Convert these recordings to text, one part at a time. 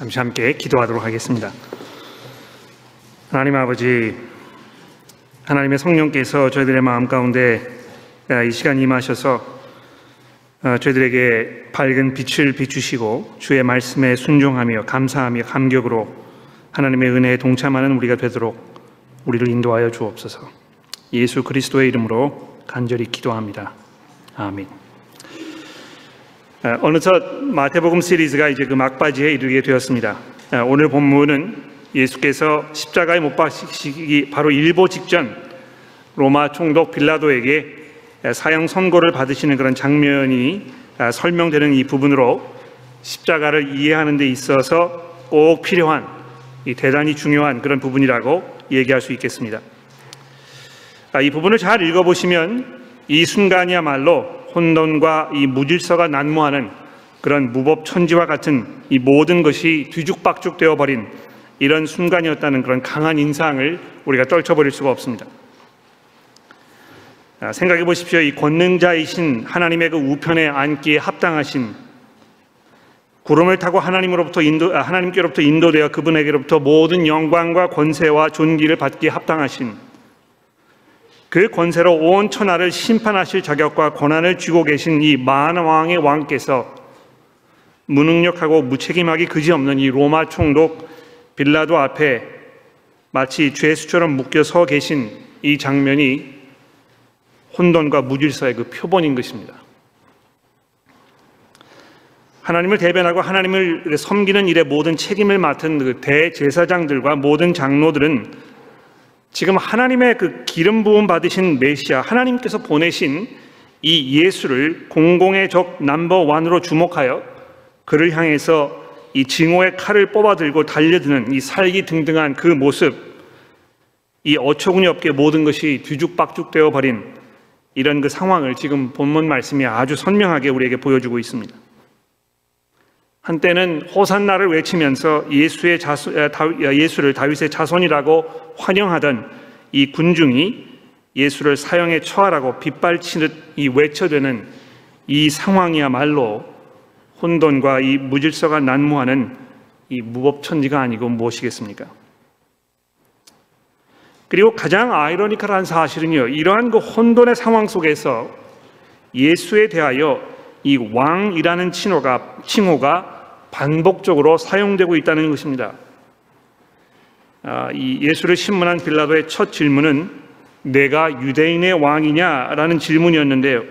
잠시 함께 기도하도록 하겠습니다. 하나님 아버지, 하나님의 성령께서 저희들의 마음 가운데 아, 이 시간 임하셔서 아, 저희들에게 밝은 빛을 비추시고 주의 말씀에 순종하며 감사하며 감격으로 하나님의 은혜에 동참하는 우리가 되도록 우리를 인도하여 주옵소서. 예수 그리스도의 이름으로 간절히 기도합니다. 아멘. 아, 어느덧 마태복음 시리즈가 이제 그 막바지에 이르게 되었습니다. 아, 오늘 본문은 예수께서 십자가에 못 박히시기 바로 일보 직전 로마 총독 빌라도에게 사형 선고를 받으시는 그런 장면이 아, 설명되는 이 부분으로 십자가를 이해하는 데 있어서 꼭 필요한 대단히 중요한 그런 부분이라고 얘기할 수 있겠습니다. 이 부분을 잘 읽어보시면 이 순간이야말로 혼돈과 이 무질서가 난무하는 그런 무법 천지와 같은 이 모든 것이 뒤죽박죽 되어 버린 이런 순간이었다는 그런 강한 인상을 우리가 떨쳐버릴 수가 없습니다. 아, 생각해 보십시오. 이 권능자이신 하나님의 그 우편에 앉기에 합당하신 구름을 타고 하나님으로부터 인도 아, 하나님께로부터 인도되어 그분에게로부터 모든 영광과 권세와 존귀를 받기에 합당하신 그 권세로 온 천하를 심판하실 자격과 권한을 쥐고 계신 이 만왕의 왕께서 무능력하고 무책임하기 그지없는 이 로마 총독 빌라도 앞에 마치 죄수처럼 묶여 서 계신 이 장면이 혼돈과 무질서의 그 표본인 것입니다. 하나님을 대변하고 하나님을 섬기는 일에 모든 책임을 맡은 그 대제사장들과 모든 장로들은 지금 하나님의 그 기름 부음 받으신 메시아 하나님께서 보내신 이 예수를 공공의 적 넘버 원으로 주목하여 그를 향해서 이 징호의 칼을 뽑아들고 달려드는 이 살기 등등한 그 모습, 이 어처구니 없게 모든 것이 뒤죽박죽되어 버린 이런 그 상황을 지금 본문 말씀이 아주 선명하게 우리에게 보여주고 있습니다. 한때는 호산나를 외치면서 예수의 자수, 예수를 다윗의 자손이라고 환영하던 이 군중이 예수를 사형에 처하라고 빗발치듯 이 외쳐대는 이 상황이야말로 혼돈과 이 무질서가 난무하는 이 무법천지가 아니고 무엇이겠습니까? 그리고 가장 아이러니컬한 사실은요, 이러한 그 혼돈의 상황 속에서 예수에 대하여 이 왕이라는 칭호가, 칭호가 반복적으로 사용되고 있다는 것입니다. 아, 이 예수를 신문한 빌라도의 첫 질문은 내가 유대인의 왕이냐라는 질문이었는데요.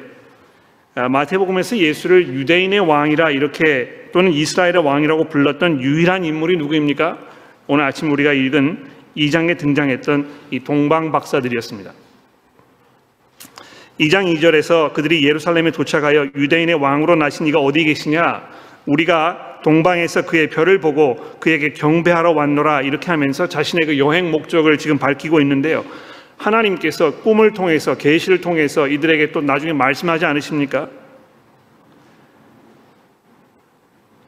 아, 마태복음에서 예수를 유대인의 왕이라 이렇게 또는 이스라엘의 왕이라고 불렀던 유일한 인물이 누구입니까? 오늘 아침 우리가 읽은 2장에 등장했던 이 동방 박사들이었습니다. 2장 2절에서 그들이 예루살렘에 도착하여 유대인의 왕으로 나신 이가 어디 계시냐? 우리가 동방에서 그의 별을 보고 그에게 경배하러 왔노라 이렇게 하면서 자신의 그 여행 목적을 지금 밝히고 있는데요. 하나님께서 꿈을 통해서 계시를 통해서 이들에게 또 나중에 말씀하지 않으십니까?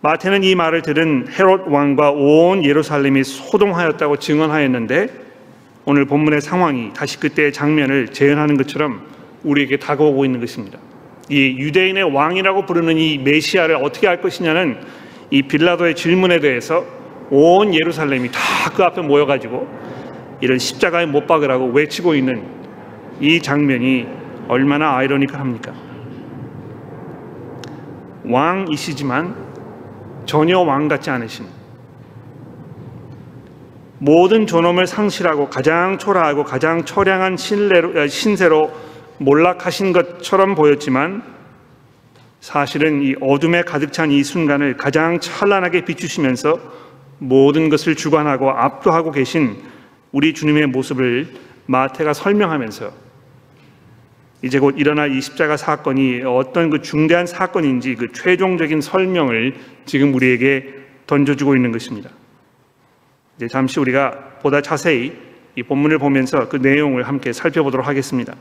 마태는 이 말을 들은 헤롯 왕과 온 예루살렘이 소동하였다고 증언하였는데 오늘 본문의 상황이 다시 그때의 장면을 재현하는 것처럼 우리에게 다가오고 있는 것입니다. 이 유대인의 왕이라고 부르는 이 메시아를 어떻게 할 것이냐는 이 빌라도의 질문에 대해서 온 예루살렘이 다 그 앞에 모여가지고 이런 십자가에 못 박으라고 외치고 있는 이 장면이 얼마나 아이러니컬합니까? 왕이시지만 전혀 왕 같지 않으신 모든 존엄을 상실하고 가장 초라하고 가장 처량한 신뢰로, 신세로 몰락하신 것처럼 보였지만 사실은 이 어둠에 가득 찬 이 순간을 가장 찬란하게 비추시면서 모든 것을 주관하고 압도하고 계신 우리 주님의 모습을 마태가 설명하면서 이제 곧 일어날 이 십자가 사건이 어떤 그 중대한 사건인지 그 최종적인 설명을 지금 우리에게 던져주고 있는 것입니다. 이제 잠시 우리가 보다 자세히 이 본문을 보면서 그 내용을 함께 살펴보도록 하겠습니다.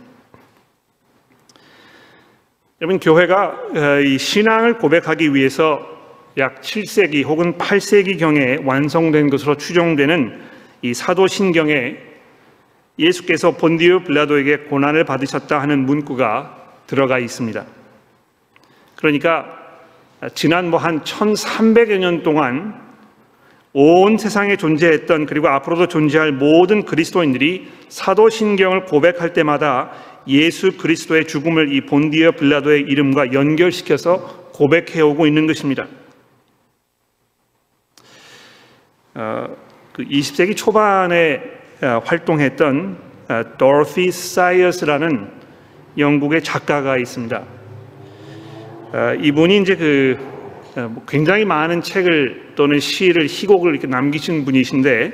여러분 교회가 어, 이 신앙을 고백하기 위해서 약 7세기 혹은 8세기 경에 완성된 것으로 추정되는 이 사도신경에 예수께서 본디오 빌라도에게 고난을 받으셨다 하는 문구가 들어가 있습니다. 그러니까 지난 뭐 한 1300여 년 동안 온 세상에 존재했던 그리고 앞으로도 존재할 모든 그리스도인들이 사도신경을 고백할 때마다 예수 그리스도의 죽음을 이 본디어 빌라도의 이름과 연결시켜서 고백해 오고 있는 것입니다. 어, 그 20세기 초반에 어, 활동했던 도로티 사이어스라는 영국의 작가가 있습니다. 어, 이분이 이제 그 어, 뭐 굉장히 많은 책을 또는 시를 희곡을 이렇게 남기신 분이신데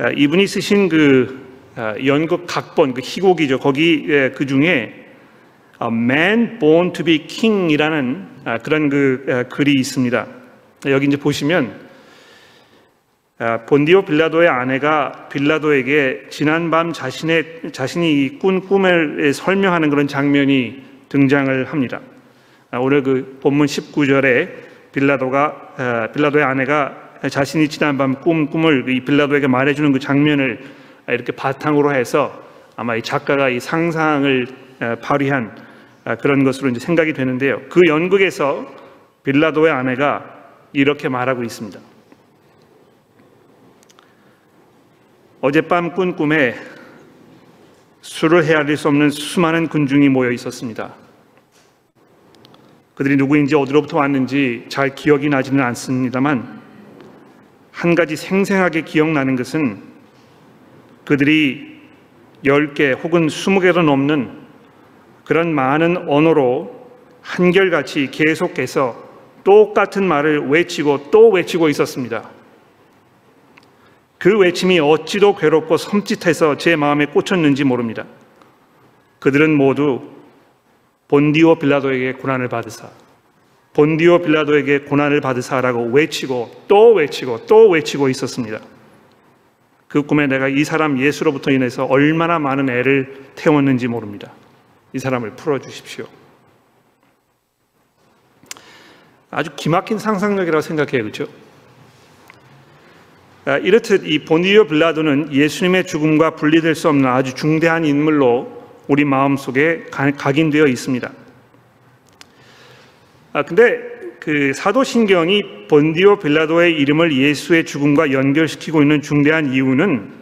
어, 이분이 쓰신 그 연극 각본 그 희곡이죠. 거기 그 중에 Man Born to Be King이라는 그런 그 글이 있습니다. 여기 이제 보시면 본디오 빌라도의 아내가 빌라도에게 지난밤 자신의 자신이 꾼 꿈을 설명하는 그런 장면이 등장을 합니다. 아, 오늘 그 본문 19절에 빌라도가 빌라도의 아내가 자신이 지난밤 꿈 꿈을 이 빌라도에게 말해주는 그 장면을 이렇게 바탕으로 해서 아마 이 작가가 이 상상을 발휘한 아, 그런 것으로 이제 생각이 되는데요. 그 연극에서 빌라도의 아내가 이렇게 말하고 있습니다. 어젯밤 꾼 꿈에 술을 헤아릴 수 없는 수많은 군중이 모여 있었습니다. 그들이 누구인지 어디로부터 왔는지 잘 기억이 나지는 않습니다만 한 가지 생생하게 기억나는 것은 그들이 10개 혹은 20개도 넘는 그런 많은 언어로 한결같이 계속해서 똑같은 말을 외치고 또 외치고 있었습니다. 그 외침이 어찌도 괴롭고 섬찟해서 제 마음에 꽂혔는지 모릅니다. 그들은 모두 본디오 빌라도에게 고난을 받으사 본디오 빌라도에게 고난을 받으사라고 외치고 또 외치고 또 외치고 있었습니다. 그 꿈에 내가 이 사람 예수로부터 인해서 얼마나 많은 애를 태웠는지 모릅니다. 이 사람을 풀어주십시오. 아주 기막힌 상상력이라고 생각해요. 그렇죠? 아, 이렇듯 이 본디오 빌라도는 예수님의 죽음과 분리될 수 없는 아주 중대한 인물로 우리 마음속에 각인되어 있습니다. 아 근데 그 사도신경이 본디오 빌라도의 이름을 예수의 죽음과 연결시키고 있는 중대한 이유는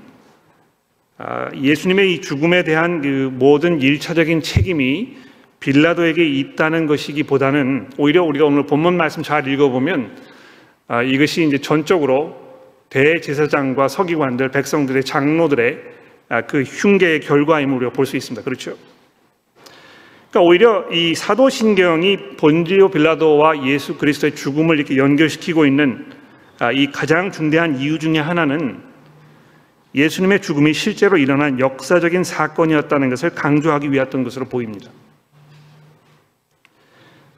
아, 예수님의 이 죽음에 대한 그 모든 일차적인 책임이 빌라도에게 있다는 것이기보다는 오히려 우리가 오늘 본문 말씀 잘 읽어보면 아, 이것이 이제 전적으로 대제사장과 서기관들, 백성들의 장로들의 아, 그 흉계의 결과임을 우리가 볼 수 있습니다. 그렇죠? 그러니까 오히려 이 사도신경이 본디오 빌라도와 예수 그리스도의 죽음을 이렇게 연결시키고 있는 아, 이 가장 중대한 이유 중에 하나는 예수님의 죽음이 실제로 일어난 역사적인 사건이었다는 것을 강조하기 위했던 것으로 보입니다.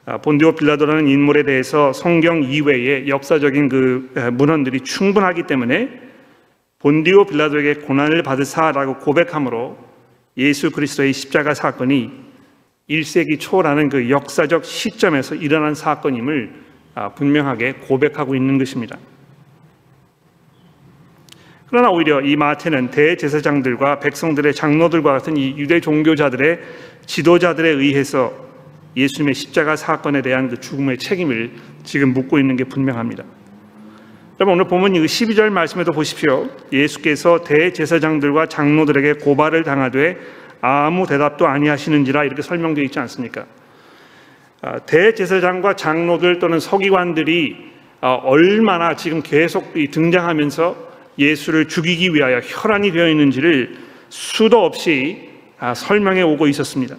아, 본디오 빌라도라는 인물에 대해서 성경 이외의 역사적인 그 문헌들이 충분하기 때문에 본디오 빌라도에게 고난을 받으사라고 고백함으로 예수 그리스도의 십자가 사건이 1세기 초라는 그 역사적 시점에서 일어난 사건임을 아, 분명하게 고백하고 있는 것입니다. 그러나 오히려 이 마태는 대제사장들과 백성들의 장로들과 같은 이 유대 종교자들의 지도자들에 의해서 예수님의 십자가 사건에 대한 그 죽음의 책임을 지금 묻고 있는 게 분명합니다. 여러분 오늘 보면 12절 말씀에도 보십시오. 예수께서 대제사장들과 장로들에게 고발을 당하되 아무 대답도 아니하시는지라 이렇게 설명되어 있지 않습니까? 아, 대제사장과 장로들 또는 서기관들이 아, 얼마나 지금 계속 등장하면서 예수를 죽이기 위하여 혈안이 되어 있는지를 수도 없이 아, 설명해 오고 있었습니다.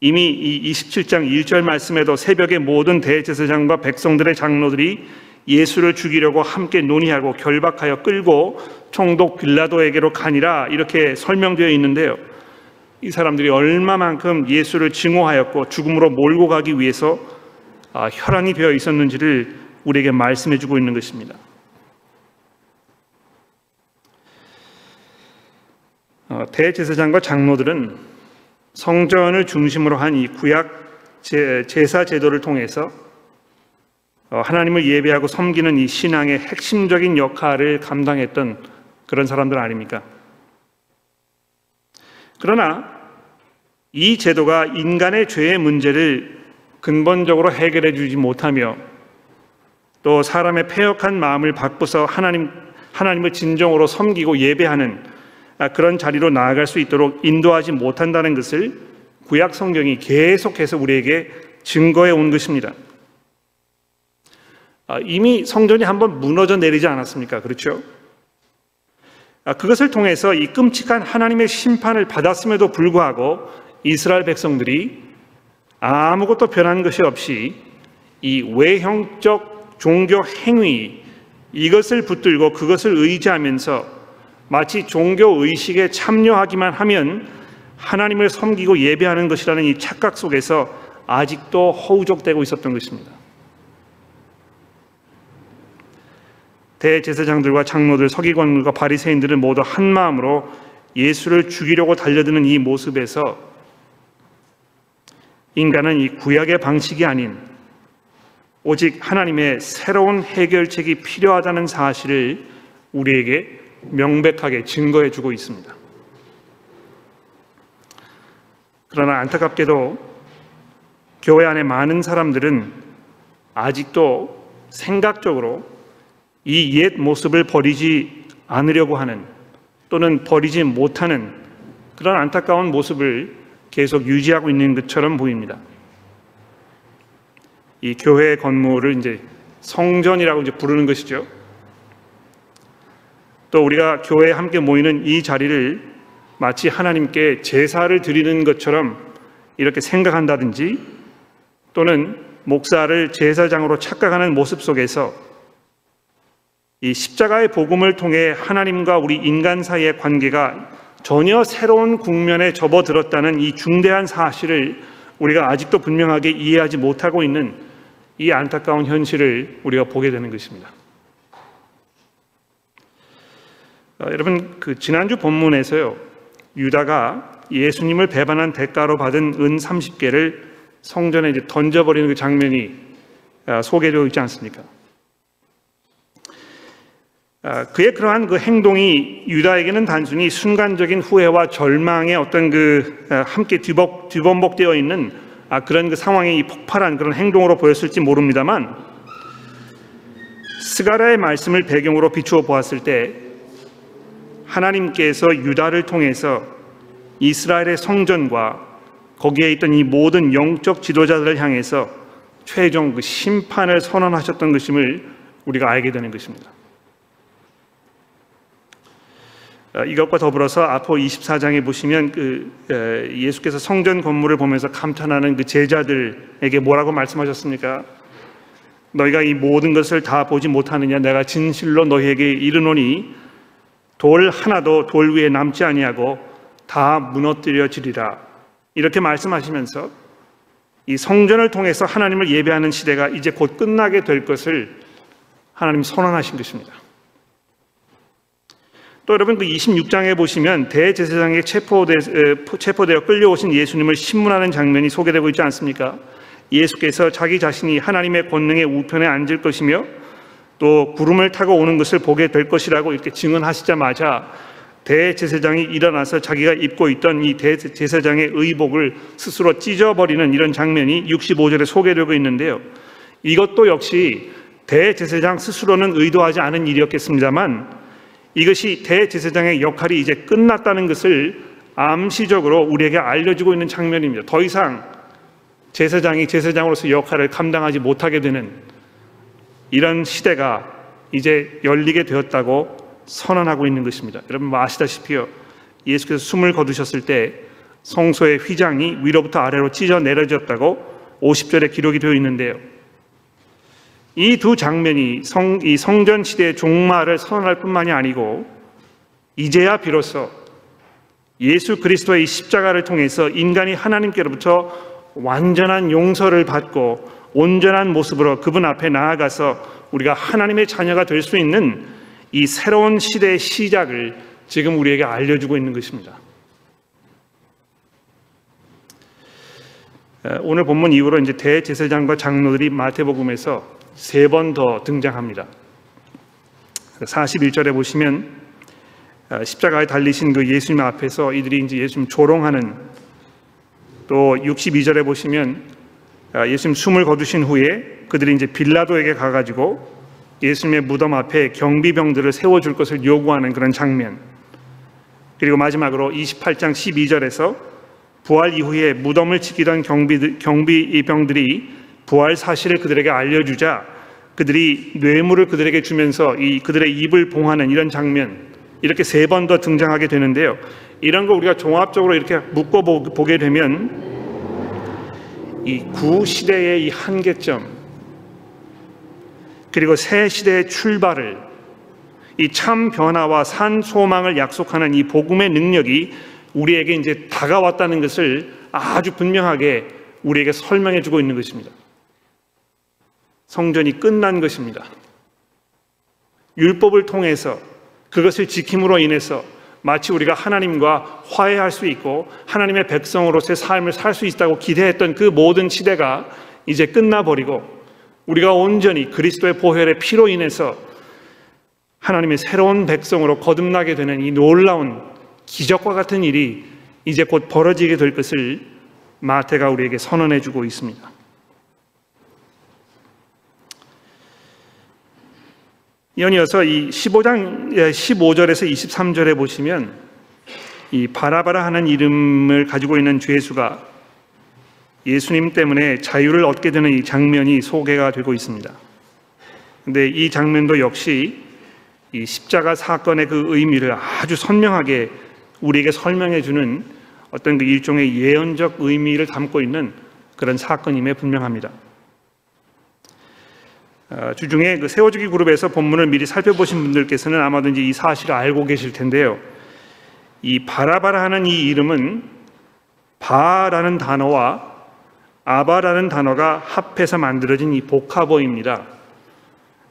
이미 이 27장 1절 말씀에도 새벽에 모든 대제사장과 백성들의 장로들이 예수를 죽이려고 함께 논의하고 결박하여 끌고 총독 빌라도에게로 가니라 이렇게 설명되어 있는데요. 이 사람들이 얼마만큼 예수를 증오하였고 죽음으로 몰고 가기 위해서 아, 혈안이 되어 있었는지를 우리에게 말씀해 주고 있는 것입니다. 어, 대제사장과 장로들은 성전을 중심으로 한 이 구약 제사 제도를 통해서 어, 하나님을 예배하고 섬기는 이 신앙의 핵심적인 역할을 감당했던 그런 사람들 아닙니까? 그러나 이 제도가 인간의 죄의 문제를 근본적으로 해결해 주지 못하며 또 사람의 패역한 마음을 바꾸서 하나님 하나님을 진정으로 섬기고 예배하는 아, 그런 자리로 나아갈 수 있도록 인도하지 못한다는 것을 구약 성경이 계속해서 우리에게 증거해 온 것입니다. 아, 이미 성전이 한번 무너져 내리지 않았습니까? 그렇죠? 아, 그것을 통해서 이 끔찍한 하나님의 심판을 받았음에도 불구하고 이스라엘 백성들이 아무것도 변한 것이 없이 이 외형적 종교 행위 이것을 붙들고 그것을 의지하면서 마치 종교 의식에 참여하기만 하면 하나님을 섬기고 예배하는 것이라는 이 착각 속에서 아직도 허우적대고 있었던 것입니다. 대제사장들과 장로들, 서기관들과 바리새인들은 모두 한 마음으로 예수를 죽이려고 달려드는 이 모습에서 인간은 이 구약의 방식이 아닌 오직 하나님의 새로운 해결책이 필요하다는 사실을 우리에게 명백하게 증거해 주고 있습니다. 그러나 안타깝게도 교회 안에 많은 사람들은 아직도 생각적으로 이 옛 모습을 버리지 않으려고 하는 또는 버리지 못하는 그런 안타까운 모습을 계속 유지하고 있는 것처럼 보입니다. 이 교회 건물을 이제 성전이라고 이제 부르는 것이죠. 또 우리가 교회에 함께 모이는 이 자리를 마치 하나님께 제사를 드리는 것처럼 이렇게 생각한다든지 또는 목사를 제사장으로 착각하는 모습 속에서 이 십자가의 복음을 통해 하나님과 우리 인간 사이의 관계가 전혀 새로운 국면에 접어들었다는 이 중대한 사실을 우리가 아직도 분명하게 이해하지 못하고 있는 이 안타까운 현실을 우리가 보게 되는 것입니다. 어, 여러분 그 지난주 본문에서요 유다가 예수님을 배반한 대가로 받은 은 30개를 성전에 이제 던져버리는 그 장면이 어, 소개되어 있지 않습니까? 어, 그의 그러한 그 행동이 유다에게는 단순히 순간적인 후회와 절망의 어떤 그 함께 뒤복, 뒤범벅되어 있는 아, 그런 그 상황이 폭발한 그런 행동으로 보였을지 모릅니다만 스가라의 말씀을 배경으로 비추어 보았을 때 하나님께서 유다를 통해서 이스라엘의 성전과 거기에 있던 이 모든 영적 지도자들을 향해서 최종 그 심판을 선언하셨던 것임을 우리가 알게 되는 것입니다. 어, 이것과 더불어서 앞으로 24장에 보시면 그 예수께서 성전 건물을 보면서 감탄하는 그 제자들에게 뭐라고 말씀하셨습니까? 너희가 이 모든 것을 다 보지 못하느냐? 내가 진실로 너희에게 이르노니 돌 하나도 돌 위에 남지 아니하고 다 무너뜨려지리라. 이렇게 말씀하시면서 이 성전을 통해서 하나님을 예배하는 시대가 이제 곧 끝나게 될 것을 하나님 선언하신 것입니다. 또 여러분 그 26장에 보시면 대제사장에 체포되, 체포되어 끌려오신 예수님을 신문하는 장면이 소개되고 있지 않습니까? 예수께서 자기 자신이 하나님의 권능의 우편에 앉을 것이며 또 구름을 타고 오는 것을 보게 될 것이라고 이렇게 증언하시자마자 대제사장이 일어나서 자기가 입고 있던 이 대제사장의 의복을 스스로 찢어버리는 이런 장면이 65절에 소개되고 있는데요. 이것도 역시 대제사장 스스로는 의도하지 않은 일이었겠습니다만 이것이 대제사장의 역할이 이제 끝났다는 것을 암시적으로 우리에게 알려주고 있는 장면입니다. 더 이상 제사장이 제사장으로서 역할을 감당하지 못하게 되는 이런 시대가 이제 열리게 되었다고 선언하고 있는 것입니다. 여러분 뭐 아시다시피요. 예수께서 숨을 거두셨을 때 성소의 휘장이 위로부터 아래로 찢어 내려졌다고 50절에 기록이 되어 있는데요. 이 두 장면이 성, 이 성전 시대의 종말을 선언할 뿐만이 아니고 이제야 비로소 예수 그리스도의 십자가를 통해서 인간이 하나님께로부터 완전한 용서를 받고 온전한 모습으로 그분 앞에 나아가서 우리가 하나님의 자녀가 될 수 있는 이 새로운 시대의 시작을 지금 우리에게 알려주고 있는 것입니다. 오늘 본문 이후로 이제 대제사장과 장로들이 마태복음에서 세 번 더 등장합니다. 41절에 보시면 십자가에 달리신 그 예수님 앞에서 이들이 이제 예수님 조롱하는 또 62절에 보시면 아, 예수님 숨을 거두신 후에 그들이 이제 빌라도에게 가가지고 예수님의 무덤 앞에 경비병들을 세워줄 것을 요구하는 그런 장면. 그리고 마지막으로 28장 12절에서 부활 이후에 무덤을 지키던 경비, 경비병들이 부활 사실을 그들에게 알려주자 그들이 뇌물을 그들에게 주면서 이 그들의 입을 봉하는 이런 장면 이렇게 세 번 더 등장하게 되는데요. 이런 거 우리가 종합적으로 이렇게 묶어 보게 되면 이 구 시대의 이 한계점 그리고 새 시대의 출발을 이 참 변화와 산 소망을 약속하는 이 복음의 능력이 우리에게 이제 다가왔다는 것을 아주 분명하게 우리에게 설명해 주고 있는 것입니다. 성전이 끝난 것입니다. 율법을 통해서 그것을 지킴으로 인해서 마치 우리가 하나님과 화해할 수 있고 하나님의 백성으로서의 삶을 살 수 있다고 기대했던 그 모든 시대가 이제 끝나버리고 우리가 온전히 그리스도의 보혈의 피로 인해서 하나님의 새로운 백성으로 거듭나게 되는 이 놀라운 기적과 같은 일이 이제 곧 벌어지게 될 것을 마태가 우리에게 선언해 주고 있습니다. 연이어서 이 15장 15절에서 예, 23절에 보시면 이 바라바라 하는 이름을 가지고 있는 죄수가 예수님 때문에 자유를 얻게 되는 이 장면이 소개가 되고 있습니다. 근데 이 장면도 역시 이 십자가 사건의 그 의미를 아주 선명하게 우리에게 설명해 주는 어떤 그 일종의 예언적 의미를 담고 있는 그런 사건임에 분명합니다. 어, 주중에 그 세워주기 그룹에서 본문을 미리 살펴보신 분들께서는 이제 이 사실을 알고 계실 텐데요. 이 바라바라 하는 이 이름은 바라는 단어와 아바라는 단어가 합해서 만들어진 이 복합어입니다.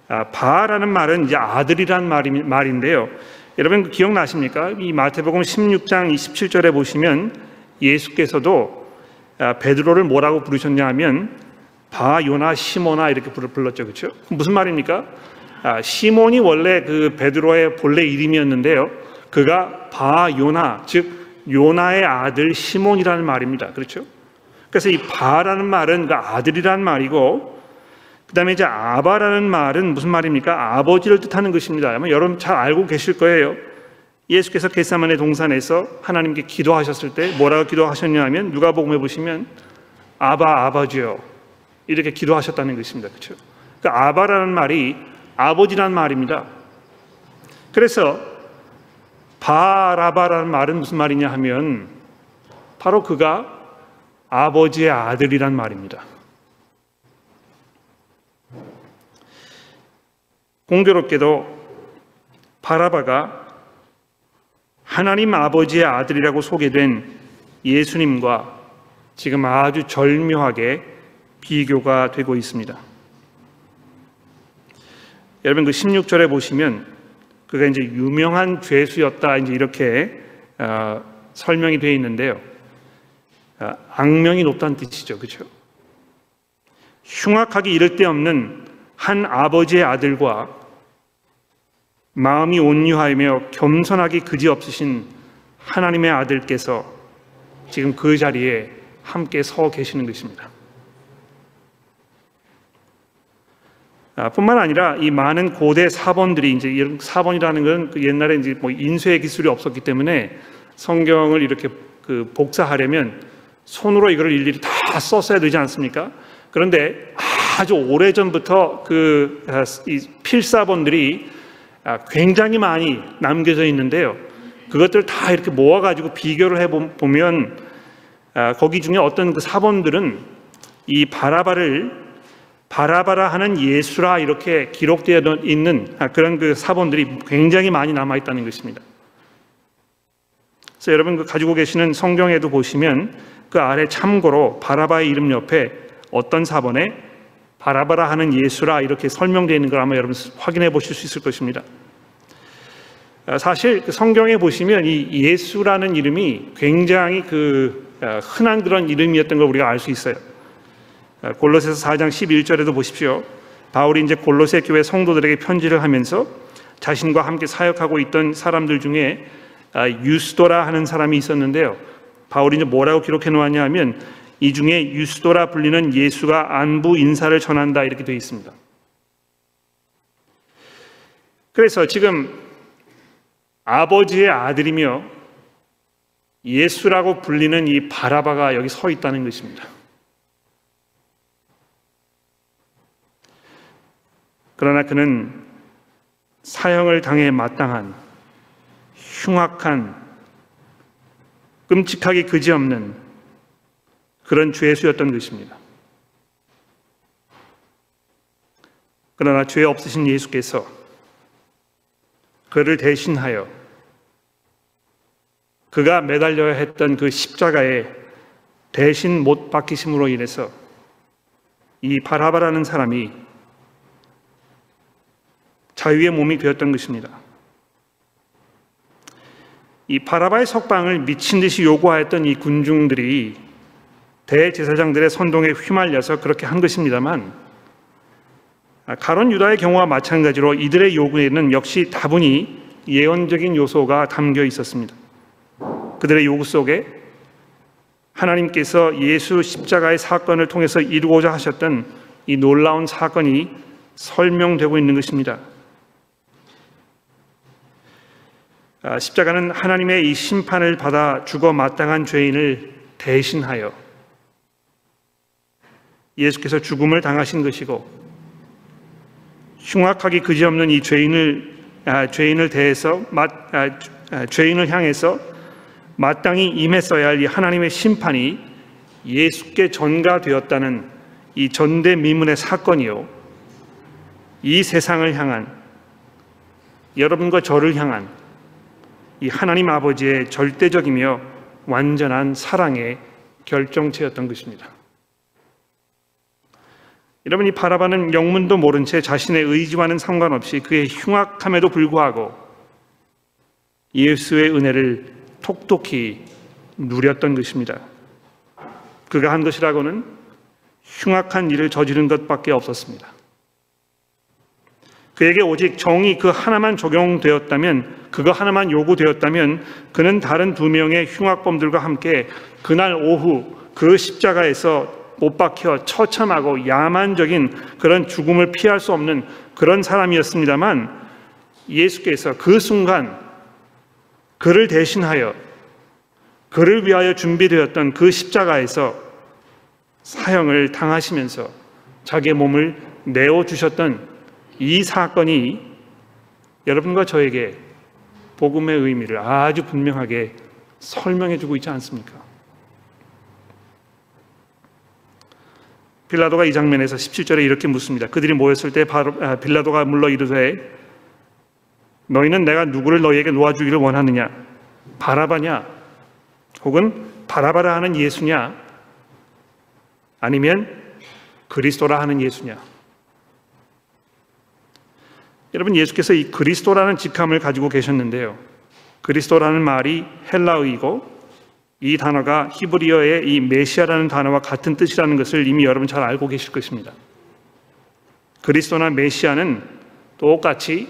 아, 바라는 말은 이제 아들이란 말이, 말인데요. 여러분 그 기억나십니까? 이 마태복음 16장 27절에 보시면 예수께서도 아, 베드로를 뭐라고 부르셨냐 하면 바요나 시모나 이렇게 불렀죠. 그렇죠? 무슨 말입니까? 아, 시몬이 원래 그 베드로의 본래 이름이었는데요. 그가 바요나 즉 요나의 아들 시몬이라는 말입니다. 그렇죠? 그래서 이 바라는 말은 그 아들이라는 말이고 그 다음에 이제 아바라는 말은 무슨 말입니까? 아버지를 뜻하는 것입니다. 아마 여러분 잘 알고 계실 거예요. 예수께서 겟사만의 동산에서 하나님께 기도하셨을 때 뭐라고 기도하셨냐 하면 누가복음에 보시면 아바 아버지요 이렇게 기도하셨다는 것입니다. 그렇죠? 그 아바라는 말이 아버지라는 말입니다. 그래서 바라바라는 말은 무슨 말이냐 하면 바로 그가 아버지의 아들이란 말입니다. 공교롭게도 바라바가 하나님 아버지의 아들이라고 소개된 예수님과 지금 아주 절묘하게 비교가 되고 있습니다. 여러분 그 16절에 보시면 그가 이제 유명한 죄수였다 이제 이렇게 어, 설명이 되어 있는데요. 어, 악명이 높다는 뜻이죠, 그렇죠? 흉악하기 이를 데 없는 한 아버지의 아들과 마음이 온유하며 겸손하기 그지없으신 하나님의 아들께서 지금 그 자리에 함께 서 계시는 것입니다. 뿐만 아니라 이 많은 고대 사본들이 이제 이런 사본이라는 건그 옛날에 이제 뭐 인쇄 기술이 없었기 때문에 성경을 이렇게 그 복사하려면 손으로 이거를 일일이 다 썼어야 되지 않습니까? 그런데 아주 오래 전부터 그 아, 필사본들이 아, 굉장히 많이 남겨져 있는데요. 그것들 다 이렇게 모아가지고 비교를 해보면 거기 중에 어떤 그 사본들은 이 바라바를 바라바라 하는 예수라 이렇게 기록되어 있는 그런 그 사본들이 굉장히 많이 남아 있다는 것입니다. 그래서 여러분 그 가지고 계시는 성경에도 보시면 그 아래 참고로 바라바의 이름 옆에 어떤 사본에 바라바라 하는 예수라 이렇게 설명되어 있는 걸 아마 여러분 확인해 보실 수 있을 것입니다. 아, 사실 그 성경에 보시면 이 예수라는 이름이 굉장히 그 아, 흔한 그런 이름이었던 걸 우리가 알 수 있어요. 아, 골로새서 4장 11절에도 보십시오. 바울이 이제 골로새 교회 성도들에게 편지를 하면서 자신과 함께 사역하고 있던 사람들 중에 아, 유스도라 하는 사람이 있었는데요. 바울이 이제 뭐라고 기록해 놓았냐 하면 이 중에 유스도라 불리는 예수가 안부 인사를 전한다 이렇게 되어 있습니다. 그래서 지금 아버지의 아들이며 예수라고 불리는 이 바라바가 여기 서 있다는 것입니다. 그러나 그는 사형을 당해 마땅한 흉악한 끔찍하기 그지없는 그런 죄수였던 것입니다. 그러나 죄 없으신 예수께서 그를 대신하여 그가 매달려야 했던 그 십자가에 대신 못 박히심으로 인해서 이 바라바라는 사람이 자유의 몸이 되었던 것입니다. 이 바라바의 석방을 미친 듯이 요구하였던 이 군중들이 대제사장들의 선동에 휘말려서 그렇게 한 것입니다만 가론 유다의 경우와 마찬가지로 이들의 요구에는 역시 다분히 예언적인 요소가 담겨 있었습니다. 그들의 요구 속에 하나님께서 예수 십자가의 사건을 통해서 이루고자 하셨던 이 놀라운 사건이 설명되고 있는 것입니다. 아, 십자가는 하나님의 이 심판을 받아 죽어 마땅한 죄인을 대신하여 예수께서 죽음을 당하신 것이고 흉악하기 그지없는 이 죄인을 아, 죄인을 대해서 마, 아, 아, 죄인을 향해서 마땅히 임했어야 할 이 하나님의 심판이 예수께 전가되었다는 이 전대미문의 사건이요. 이 세상을 향한 여러분과 저를 향한 이 하나님 아버지의 절대적이며 완전한 사랑의 결정체였던 것입니다. 여러분 이 바라바는 영문도 모른 채 자신의 의지와는 상관없이 그의 흉악함에도 불구하고 예수의 은혜를 톡톡히 누렸던 것입니다. 그가 한 것이라고는 흉악한 일을 저지른 것밖에 없었습니다. 그에게 오직 정이 그 하나만 적용되었다면, 그거 하나만 요구되었다면, 그는 다른 두 명의 흉악범들과 함께 그날 오후 그 십자가에서 못 박혀 처참하고 야만적인 그런 죽음을 피할 수 없는 그런 사람이었습니다만 예수께서 그 순간 그를 대신하여 그를 위하여 준비되었던 그 십자가에서 사형을 당하시면서 자기의 몸을 내어 주셨던 이 사건이 여러분과 저에게 복음의 의미를 아주 분명하게 설명해 주고 있지 않습니까? 빌라도가 이 장면에서 17절에 이렇게 묻습니다. 그들이 모였을 때 바로 아, 빌라도가 물러 이르되 너희는 내가 누구를 너희에게 놓아주기를 원하느냐? 바라바냐? 혹은 바라바라 하는 예수냐? 아니면 그리스도라 하는 예수냐? 여러분 예수께서 이 그리스도라는 직함을 가지고 계셨는데요. 그리스도라는 말이 헬라어이고 이 단어가 히브리어의 이 메시아라는 단어와 같은 뜻이라는 것을 이미 여러분 잘 알고 계실 것입니다. 그리스도나 메시아는 똑같이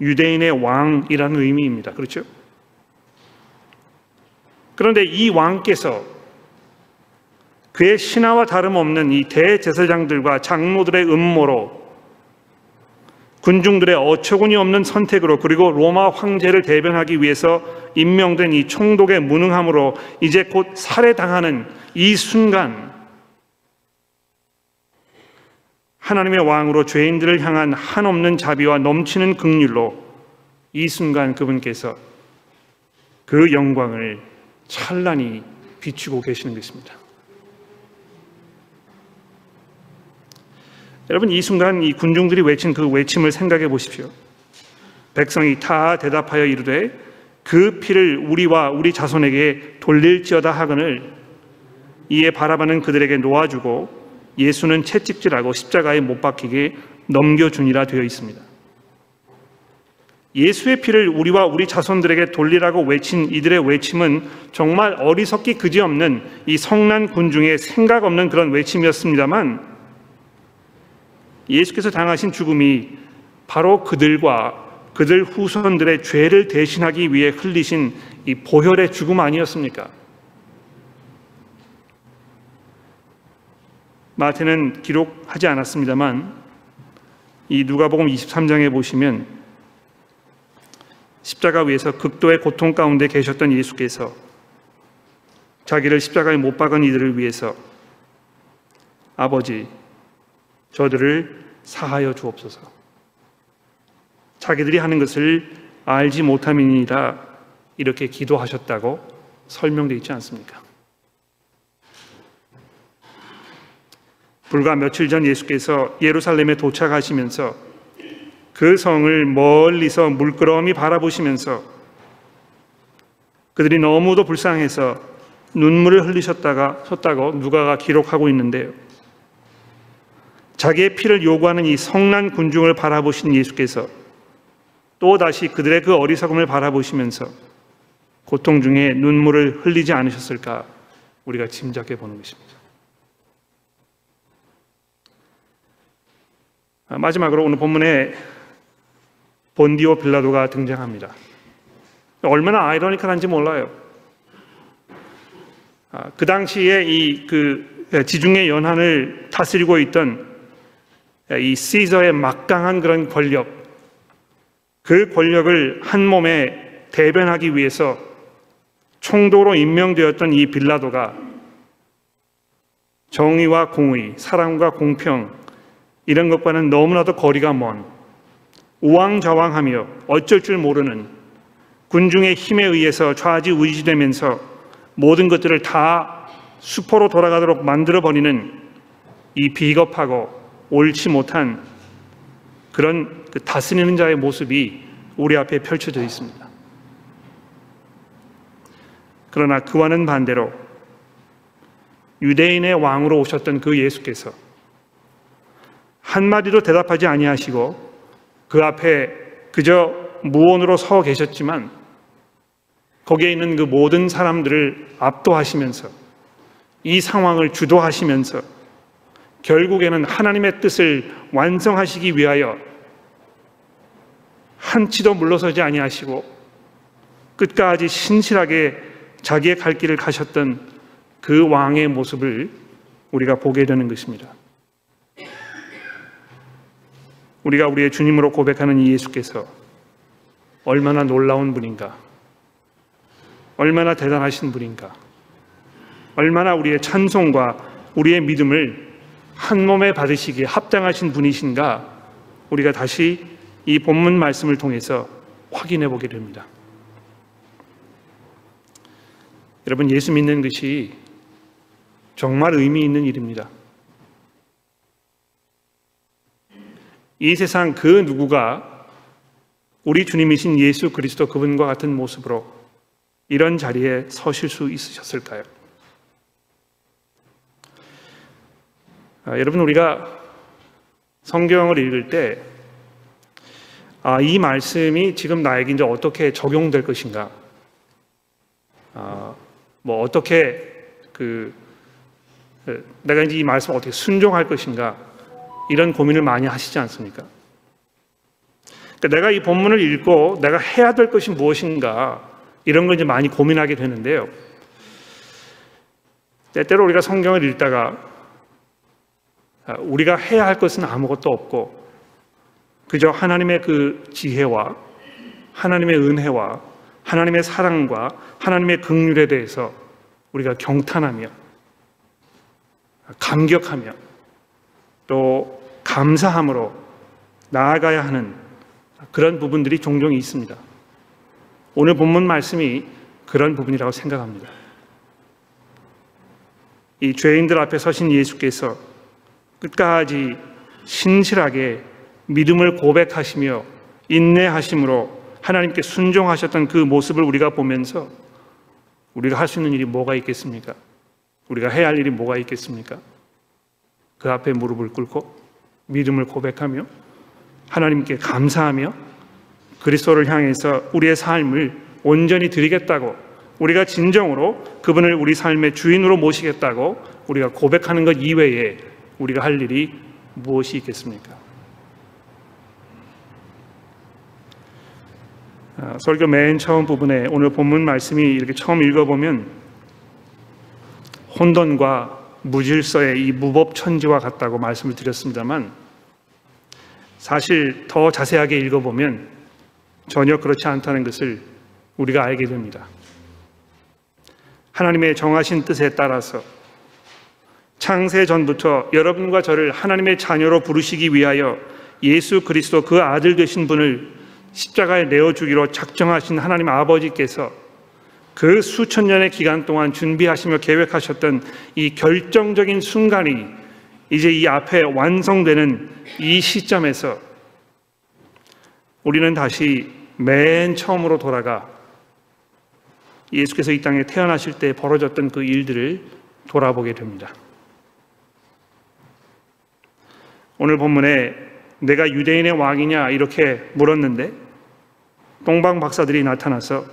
유대인의 왕이라는 의미입니다. 그렇죠? 그런데 이 왕께서 그의 신하와 다름없는 이 대제사장들과 장로들의 음모로 군중들의 어처구니 없는 선택으로 그리고 로마 황제를 대변하기 위해서 임명된 이 총독의 무능함으로 이제 곧 살해당하는 이 순간 하나님의 왕으로 죄인들을 향한 한없는 자비와 넘치는 극률로 이 순간 그분께서 그 영광을 찬란히 비추고 계시는 것입니다. 여러분 이 순간 이 군중들이 외친 그 외침을 생각해 보십시오. 백성이 다 대답하여 이르되 그 피를 우리와 우리 자손에게 돌릴지어다 하거늘 이에 바라바는 그들에게 놓아주고 예수는 채찍질하고 십자가에 못 박히게 넘겨주니라 되어 있습니다. 예수의 피를 우리와 우리 자손들에게 돌리라고 외친 이들의 외침은 정말 어리석기 그지없는 이 성난 군중의 생각 없는 그런 외침이었습니다만 예수께서 당하신 죽음이 바로 그들과 그들 후손들의 죄를 대신하기 위해 흘리신 이 보혈의 죽음 아니었습니까? 마태는 기록하지 않았습니다만 이 누가복음 23장에 보시면 십자가 위에서 극도의 고통 가운데 계셨던 예수께서 자기를 십자가에 못 박은 이들을 위해서 아버지 저들을 사하여 주옵소서. 자기들이 하는 것을 알지 못함이니라 이렇게 기도하셨다고 설명되어 있지 않습니까? 불과 며칠 전 예수께서 예루살렘에 도착하시면서 그 성을 멀리서 물끄러미 바라보시면서 그들이 너무도 불쌍해서 눈물을 흘리셨다가 셨다고 누가가 기록하고 있는데요. 자기의 피를 요구하는 이 성난 군중을 바라보신 예수께서 또 다시 그들의 그 어리석음을 바라보시면서 고통 중에 눈물을 흘리지 않으셨을까 우리가 짐작해 보는 것입니다. 아, 마지막으로 오늘 본문에 본디오 빌라도가 등장합니다. 얼마나 아이러니컬한지 몰라요. 아, 그 당시에 이 그 지중해 연한을 다스리고 있던 이 시저의 막강한 그런 권력, 그 권력을 한 몸에 대변하기 위해서 총독으로 임명되었던 이 빌라도가 정의와 공의, 사랑과 공평 이런 것과는 너무나도 거리가 먼 우왕좌왕하며 어쩔 줄 모르는 군중의 힘에 의해서 좌지우지되면서 모든 것들을 다 수포로 돌아가도록 만들어 버리는 이 비겁하고 옳지 못한 그런 그 다스리는 자의 모습이 우리 앞에 펼쳐져 있습니다. 그러나 그와는 반대로 유대인의 왕으로 오셨던 그 예수께서 한마디도 대답하지 아니하시고 그 앞에 그저 무언으로 서 계셨지만 거기에 있는 그 모든 사람들을 압도하시면서 이 상황을 주도하시면서 결국에는 하나님의 뜻을 완성하시기 위하여 한치도 물러서지 아니하시고 끝까지 신실하게 자기의 갈 길을 가셨던 그 왕의 모습을 우리가 보게 되는 것입니다. 우리가 우리의 주님으로 고백하는 이 예수께서 얼마나 놀라운 분인가, 얼마나 대단하신 분인가, 얼마나 우리의 찬송과 우리의 믿음을 한 몸에 받으시기에 합당하신 분이신가 우리가 다시 이 본문 말씀을 통해서 확인해 보게 됩니다. 여러분 예수 믿는 것이 정말 의미 있는 일입니다. 이 세상 그 누구가 우리 주님이신 예수 그리스도 그분과 같은 모습으로 이런 자리에 서실 수 있으셨을까요? 아, 여러분 우리가 성경을 읽을 때 아, 이 말씀이 지금 나에게 이제 어떻게 적용될 것인가? 아, 뭐 어떻게 그 내가 이제 이 말씀 어떻게 순종할 것인가? 이런 고민을 많이 하시지 않습니까? 그러니까 내가 이 본문을 읽고 내가 해야 될 것이 무엇인가? 이런 걸 이제 많이 고민하게 되는데요. 때때로 우리가 성경을 읽다가 아, 우리가 해야 할 것은 아무것도 없고 그저 하나님의 그 지혜와 하나님의 은혜와 하나님의 사랑과 하나님의 긍휼에 대해서 우리가 경탄하며 감격하며 또 감사함으로 나아가야 하는 그런 부분들이 종종 있습니다. 오늘 본문 말씀이 그런 부분이라고 생각합니다. 이 죄인들 앞에 서신 예수께서 끝까지 신실하게 믿음을 고백하시며 인내하심으로 하나님께 순종하셨던 그 모습을 우리가 보면서 우리가 할 수 있는 일이 뭐가 있겠습니까? 우리가 해야 할 일이 뭐가 있겠습니까? 그 앞에 무릎을 꿇고 믿음을 고백하며 하나님께 감사하며 그리스도를 향해서 우리의 삶을 온전히 드리겠다고 우리가 진정으로 그분을 우리 삶의 주인으로 모시겠다고 우리가 고백하는 것 이외에 우리가 할 일이 무엇이 있겠습니까? 아, 설교 맨 처음 부분에 오늘 본문 말씀이 이렇게 처음 읽어보면 혼돈과 무질서의 이 무법천지와 같다고 말씀을 드렸습니다만 사실 더 자세하게 읽어보면 전혀 그렇지 않다는 것을 우리가 알게 됩니다. 하나님의 정하신 뜻에 따라서 창세 전부터 여러분과 저를 하나님의 자녀로 부르시기 위하여 예수 그리스도 그 아들 되신 분을 십자가에 내어 주기로 작정하신 하나님 아버지께서 그 수천 년의 기간 동안 준비하시며 계획하셨던 이 결정적인 순간이 이제 이 앞에 완성되는 이 시점에서 우리는 다시 맨 처음으로 돌아가 예수께서 이 땅에 태어나실 때 벌어졌던 그 일들을 돌아보게 됩니다. 오늘 본문에 내가 유대인의 왕이냐 이렇게 물었는데 동방 박사들이 나타나서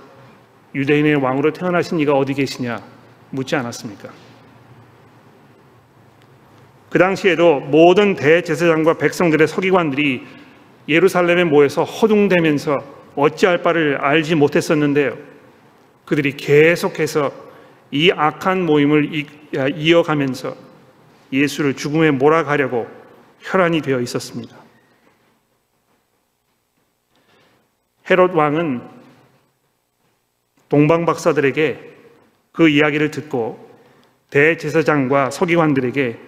유대인의 왕으로 태어나신 이가 어디 계시냐 묻지 않았습니까? 그 당시에도 모든 대제사장과 백성들의 서기관들이 예루살렘에 모여서 허둥대면서 어찌할 바를 알지 못했었는데요. 그들이 계속해서 이 악한 모임을 이어가면서 예수를 죽음에 몰아가려고 혈안이 되어 있었습니다. 헤롯 왕은 동방 박사들에게 그 이야기를 듣고 대제사장과 서기관들에게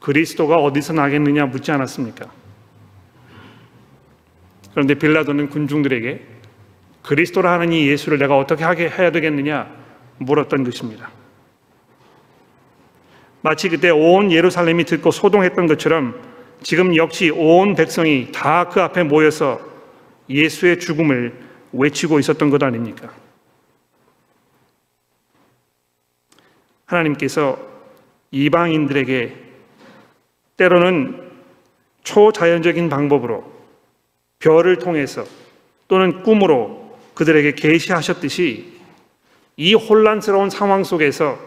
그리스도가 어디서 나겠느냐 묻지 않았습니까? 그런데 빌라도는 군중들에게 그리스도라 하는 이 예수를 내가 어떻게 하게 해야 되겠느냐 물었던 것입니다. 마치 그때 온 예루살렘이 듣고 소동했던 것처럼 지금 역시 온 백성이 다 그 앞에 모여서 예수의 죽음을 외치고 있었던 것 아닙니까? 하나님께서 이방인들에게 때로는 초자연적인 방법으로 별을 통해서 또는 꿈으로 그들에게 계시하셨듯이 이 혼란스러운 상황 속에서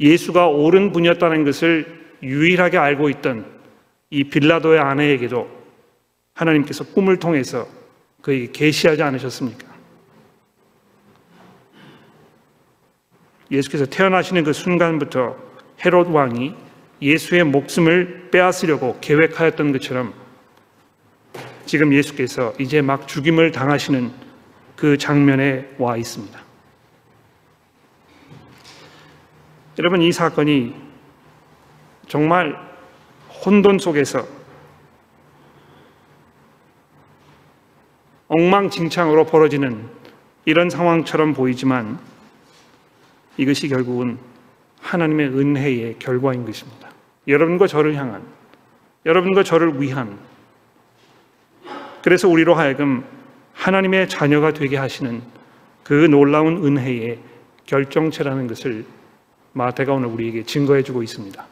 예수가 옳은 분이었다는 것을 유일하게 알고 있던 이 빌라도의 아내에게도 하나님께서 꿈을 통해서 그에게 계시하지 않으셨습니까? 예수께서 태어나시는 그 순간부터 헤롯 왕이 예수의 목숨을 빼앗으려고 계획하였던 것처럼 지금 예수께서 이제 막 죽임을 당하시는 그 장면에 와 있습니다. 여러분, 이 사건이 정말 혼돈 속에서 엉망진창으로 벌어지는 이런 상황처럼 보이지만 이것이 결국은 하나님의 은혜의 결과인 것입니다. 여러분과 저를 향한, 여러분과 저를 위한, 그래서 우리로 하여금 하나님의 자녀가 되게 하시는 그 놀라운 은혜의 결정체라는 것을 마태가 오늘 우리에게 증거해 주고 있습니다.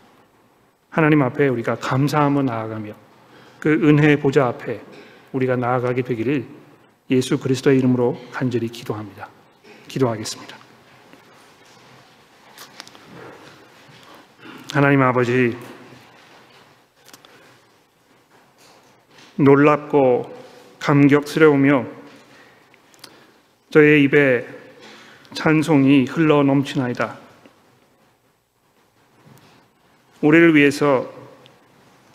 하나님 앞에 우리가 감사함을 나아가며 그 은혜의 보좌 앞에 우리가 나아가게 되기를 예수 그리스도의 이름으로 간절히 기도합니다. 기도하겠습니다. 하나님 아버지, 놀랍고 감격스러우며 저의 입에 찬송이 흘러 넘치나이다. 우리를 위해서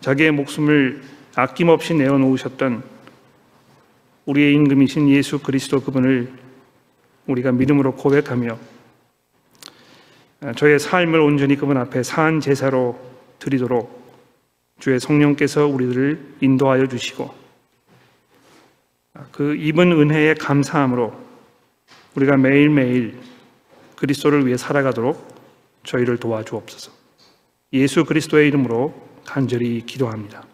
자기의 목숨을 아낌없이 내어놓으셨던 우리의 임금이신 예수 그리스도 그분을 우리가 믿음으로 고백하며 저의 삶을 온전히 그분 앞에 산 제사로 드리도록 주의 성령께서 우리들을 인도하여 주시고 그 입은 은혜의 감사함으로 우리가 매일매일 그리스도를 위해 살아가도록 저희를 도와주옵소서. 예수 그리스도의 이름으로 간절히 기도합니다.